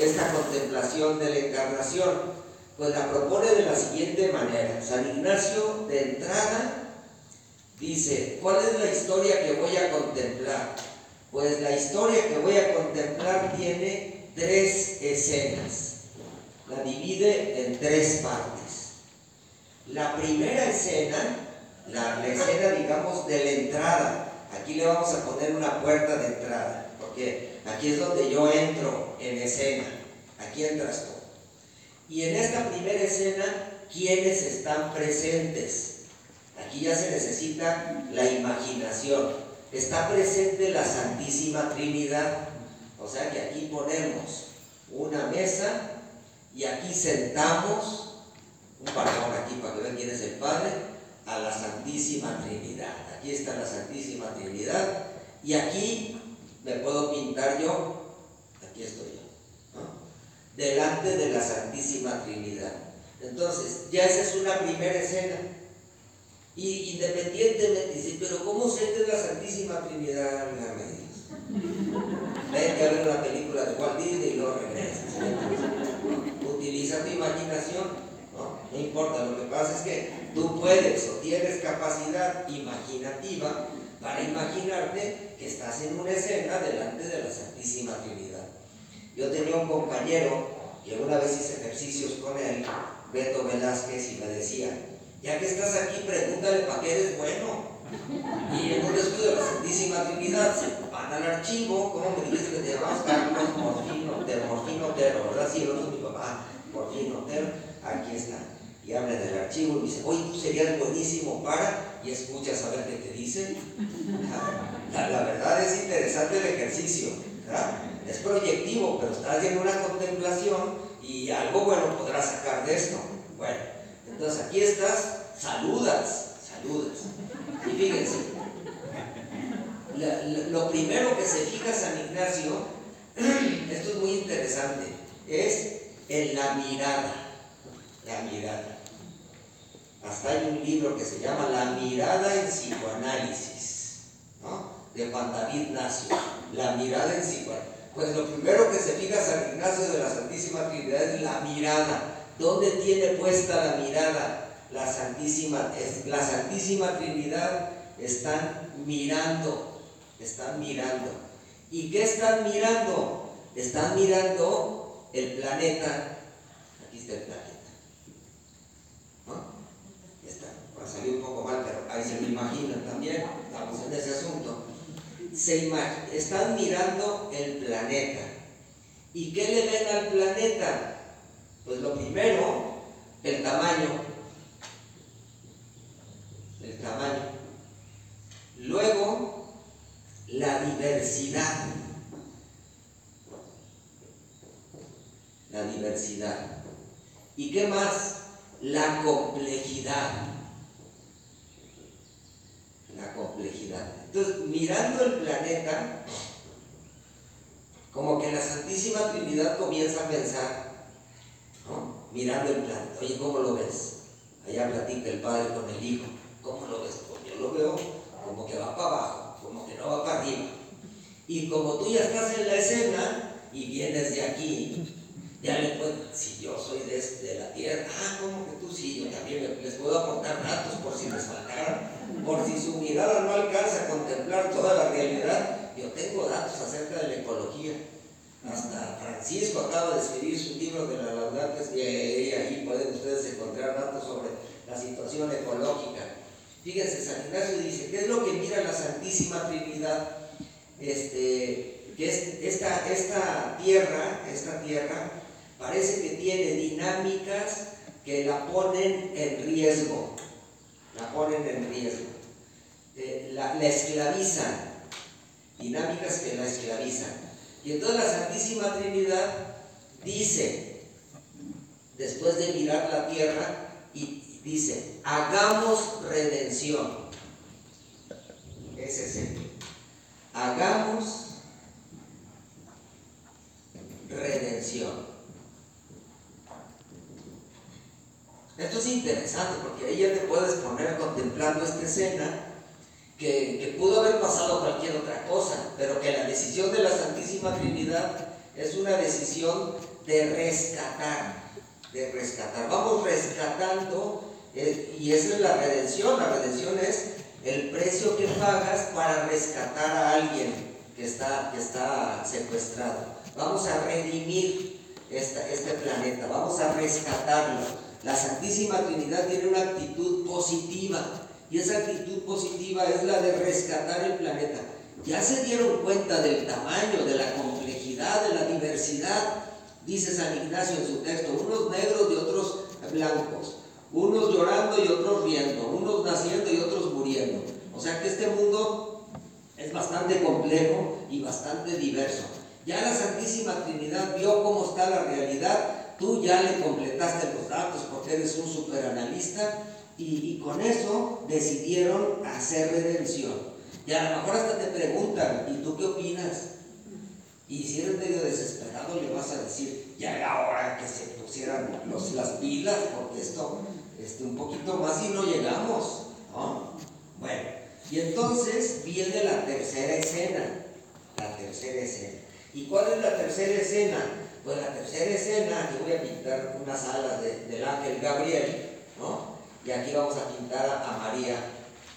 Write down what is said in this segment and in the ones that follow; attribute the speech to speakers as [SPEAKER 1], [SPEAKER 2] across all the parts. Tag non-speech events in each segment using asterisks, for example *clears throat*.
[SPEAKER 1] esta contemplación de la encarnación? Pues la propone de la siguiente manera. San Ignacio de entrada dice, ¿cuál es la historia que voy a contemplar? Pues la historia que voy a contemplar tiene tres escenas. La divide en tres partes. La primera escena, la, escena digamos de la entrada, aquí le vamos a poner una puerta de entrada, aquí es donde yo entro en escena, aquí entras tú. Y en esta primera escena, ¿quiénes están presentes? Aquí ya se necesita la imaginación. Está presente la Santísima Trinidad. O sea que aquí ponemos una mesa y aquí sentamos un parón aquí para que vean quién es el Padre, a la Santísima Trinidad. Aquí está la Santísima Trinidad y aquí me puedo pintar yo, aquí estoy yo delante de la Santísima Trinidad. Entonces, ya esa es una primera escena. Y independientemente, dice, pero ¿cómo se de la Santísima Trinidad? Vete a ver una película de Walt Disney y luego regresas. Utiliza tu imaginación. ¿no? no importa, lo que pasa es que tú puedes o tienes capacidad imaginativa para imaginarte que estás en una escena delante de la Santísima Trinidad. Yo tenía un compañero que una vez hice ejercicios con él, Beto Velázquez, y me decía, ya que estás aquí, pregúntale para qué eres bueno. Y en un estudio de la Santísima Trinidad se van al archivo, ¿cómo me dijiste que te llamas Carlos Morfino, de Morfino Otero, ¿verdad? Sí, no es mi papá, Morfino Otero, aquí está. Y habla del archivo y dice, oye, tú serías buenísimo para, y escuchas a ver qué te dicen. *laughs* La, verdad es interesante el ejercicio, es proyectivo, pero estás en una contemplación y algo bueno podrás sacar de esto. Bueno, entonces aquí estás, saludas, saludas. Y fíjense, lo primero que se fija San Ignacio, *clears throat* esto es muy interesante, es en la mirada, la mirada. Hasta hay un libro que se llama La mirada en psicoanálisis, ¿no? de Juan David Nacio, La mirada en psicoanálisis. Pues lo primero que se fija San Ignacio de la Santísima Trinidad es la mirada. ¿Dónde tiene puesta la mirada? La Santísima, la Santísima Trinidad están mirando, están mirando. ¿Y qué están mirando? Están mirando el planeta. Aquí está el planeta. Está. Va salir un poco mal, pero ahí se lo imaginan también. Estamos en ese asunto se están mirando el planeta. ¿Y qué le ven al planeta? Pues lo primero, el tamaño. El tamaño. Luego, la diversidad. La diversidad. ¿Y qué más? La complejidad la complejidad. Entonces, mirando el planeta, como que la Santísima Trinidad comienza a pensar, ¿no? mirando el planeta, oye, ¿cómo lo ves? Allá platica el Padre con el Hijo, ¿cómo lo ves? Pues yo lo veo como que va para abajo, como que no va para arriba. Y como tú ya estás en la escena y vienes de aquí, ya le puedo, si yo soy de, de, la tierra, ah, como que tú sí, yo también les puedo aportar datos por si les faltaran por si su mirada no alcanza a contemplar toda yo tengo datos acerca de la ecología. Hasta Francisco acaba de escribir su libro de la Laudates y ahí pueden ustedes encontrar datos sobre la situación ecológica. Fíjense, San Ignacio dice, ¿qué es lo que mira la Santísima Trinidad? Este, que es, esta, esta tierra, esta tierra, parece que tiene dinámicas que la ponen en riesgo, la ponen en riesgo. Eh, la, esclavizan, dinámicas que la esclavizan. Y entonces la Santísima Trinidad dice, después de mirar la tierra, y dice, hagamos redención. Ese es el. Hagamos redención. Esto es interesante porque ahí ya te puedes poner contemplando esta escena que, pudo haber pasado cualquier otra cosa, pero que la decisión de la Santísima Trinidad es una decisión de rescatar, de rescatar. Vamos rescatando eh, y esa es la redención. La redención es el precio que pagas para rescatar a alguien que está, que está secuestrado. Vamos a redimir este planeta, vamos a rescatarlo. La Santísima Trinidad tiene una actitud positiva y esa actitud positiva es la de rescatar el planeta. Ya se dieron cuenta del tamaño, de la complejidad, de la diversidad, dice San Ignacio en su texto, unos negros y otros blancos, unos llorando y otros riendo, unos naciendo y otros muriendo. O sea que este mundo es bastante complejo y bastante diverso. Ya la Santísima Trinidad vio cómo está la realidad, tú ya le completaste los datos porque eres un superanalista y, con eso decidieron hacer redención. Y a lo mejor hasta te preguntan, ¿y tú qué opinas? Y si eres medio desesperado le vas a decir, ya era hora que se pusieran los, las pilas, porque esto, este, un poquito más y no llegamos. ¿no? Bueno, y entonces viene la tercera escena, la tercera escena. ¿Y cuál es la tercera escena? Pues la tercera escena, aquí voy a pintar unas alas del ángel Gabriel, ¿no? Y aquí vamos a pintar a, María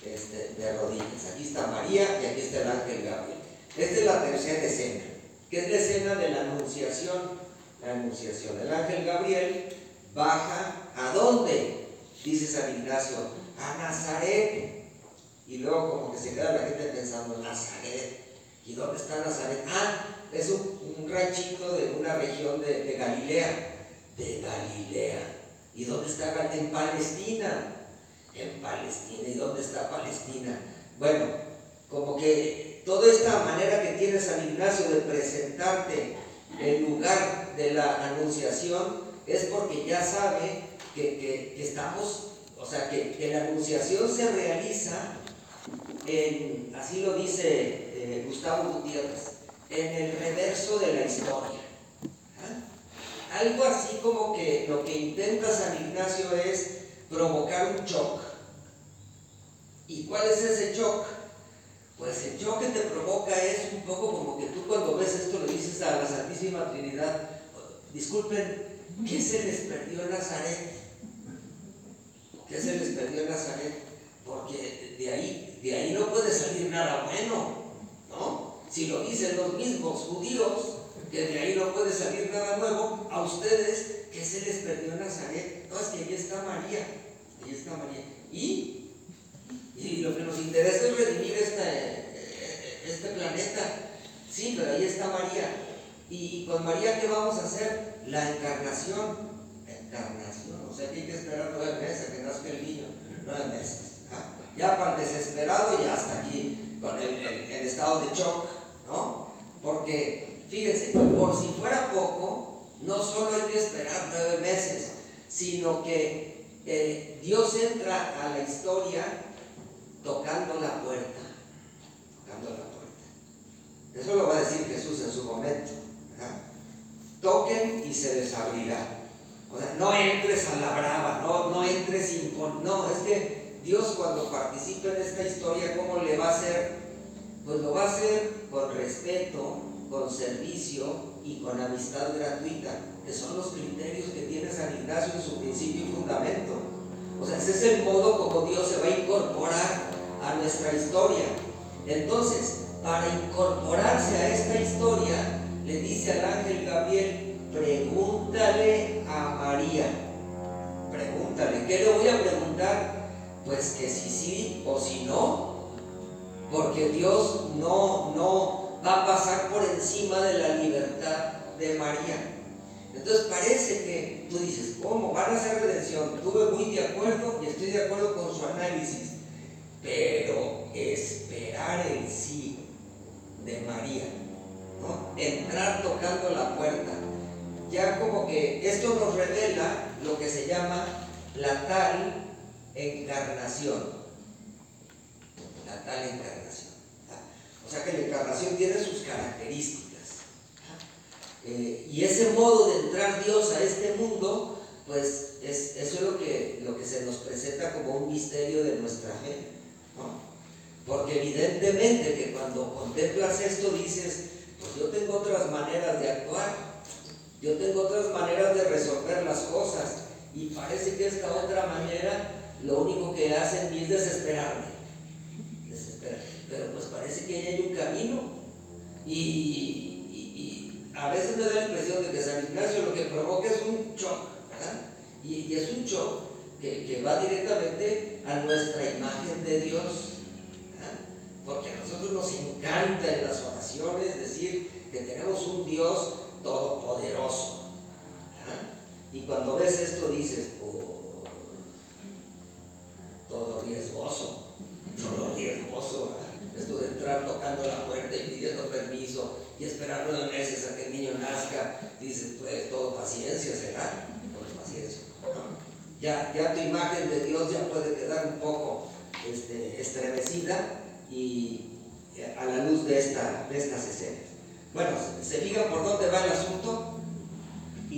[SPEAKER 1] este, de rodillas. Aquí está María y aquí está el ángel Gabriel. Esta es la tercera escena, que es la escena de la anunciación. La anunciación. El ángel Gabriel baja a dónde? Dice San Ignacio, a Nazaret. Y luego como que se queda la gente pensando, Nazaret. ¿Y dónde está Nazaret? Ah, es un, ranchito de una región de, Galilea. De Galilea. ¿Y dónde está? En Palestina. En Palestina. ¿Y dónde está Palestina? Bueno, como que toda esta manera que tiene San Ignacio de presentarte el lugar de la anunciación es porque ya sabe que, estamos, o sea, que, que la anunciación se realiza así lo dice eh, Gustavo Gutiérrez, en el reverso de la historia. Algo así como que lo que intenta San Ignacio es provocar un shock. ¿Y cuál es ese shock? Pues el shock que te provoca es un poco como que tú cuando ves esto le dices a la Santísima Trinidad, disculpen, ¿qué se les perdió en Nazaret? ¿Qué se les perdió en Nazaret? Porque de ahí de ahí no puede salir nada bueno, ¿no? Si lo dicen los mismos judíos, que de ahí no puede salir nada nuevo, a ustedes, que se les perdió Nazaret? No, es que ahí está María, ahí está María. ¿Y? Y lo que nos interesa es redimir este, este planeta. Sí, pero ahí está María. ¿Y con María qué vamos a hacer? La encarnación. Encarnación. O sea que hay que esperar nueve meses a que nazca el niño. Nueve meses ya para desesperado y hasta aquí con el, estado de shock, ¿no? Porque, fíjense, por si fuera poco, no solo hay que esperar nueve meses, sino que eh, Dios entra a la historia tocando la puerta, tocando la puerta. Eso lo va a decir Jesús en su momento. Toquen y se les abrirá. O sea, no entres a la brava, no, no entres sin... No, es que Dios cuando participa en esta historia, ¿cómo le va a hacer? Pues lo va a hacer con respeto, con servicio y con amistad gratuita, que son los criterios que tiene San Ignacio en su principio y fundamento. O sea, ese es el modo como Dios se va a incorporar a nuestra historia. Entonces, para incorporarse a esta historia, le dice al ángel Gabriel, pregúntale a María. Pregúntale, ¿qué le voy a preguntar? Pues que si sí o si no, porque Dios no, no va a pasar por encima de la libertad de María. Entonces parece que tú dices, ¿cómo? Van a hacer redención. Estuve muy de acuerdo y estoy de acuerdo con su análisis. Pero esperar el sí de María, ¿no? entrar tocando la puerta, ya como que esto nos revela lo que se llama la tal encarnación. La tal encarnación. O sea que la encarnación tiene sus características. Eh, y ese modo de entrar Dios a este mundo, pues es, eso es lo que, lo que se nos presenta como un misterio de nuestra fe. Porque evidentemente que cuando contemplas esto dices, pues yo tengo otras maneras de actuar, yo tengo otras maneras de resolver las cosas y parece que esta otra manera lo único que hacen es desesperarme, desesperarme. Pero pues parece que hay un camino y, a veces me da la impresión de que San Ignacio lo que provoca es un shock, ¿verdad? Y, es un shock que, va directamente a nuestra imagen de Dios, porque a nosotros nos encanta en las oraciones decir que tenemos un Dios todopoderoso. Y cuando ves esto dices, oh, todo riesgoso, todo riesgoso. Esto de entrar tocando la puerta y pidiendo permiso y esperar nueve meses a que el niño nazca, dices, pues todo paciencia será, todo paciencia. Ya, ya tu imagen de Dios ya puede quedar un poco este, estremecida y a la luz de, esta, de estas escenas. Bueno, se diga por dónde va el asunto.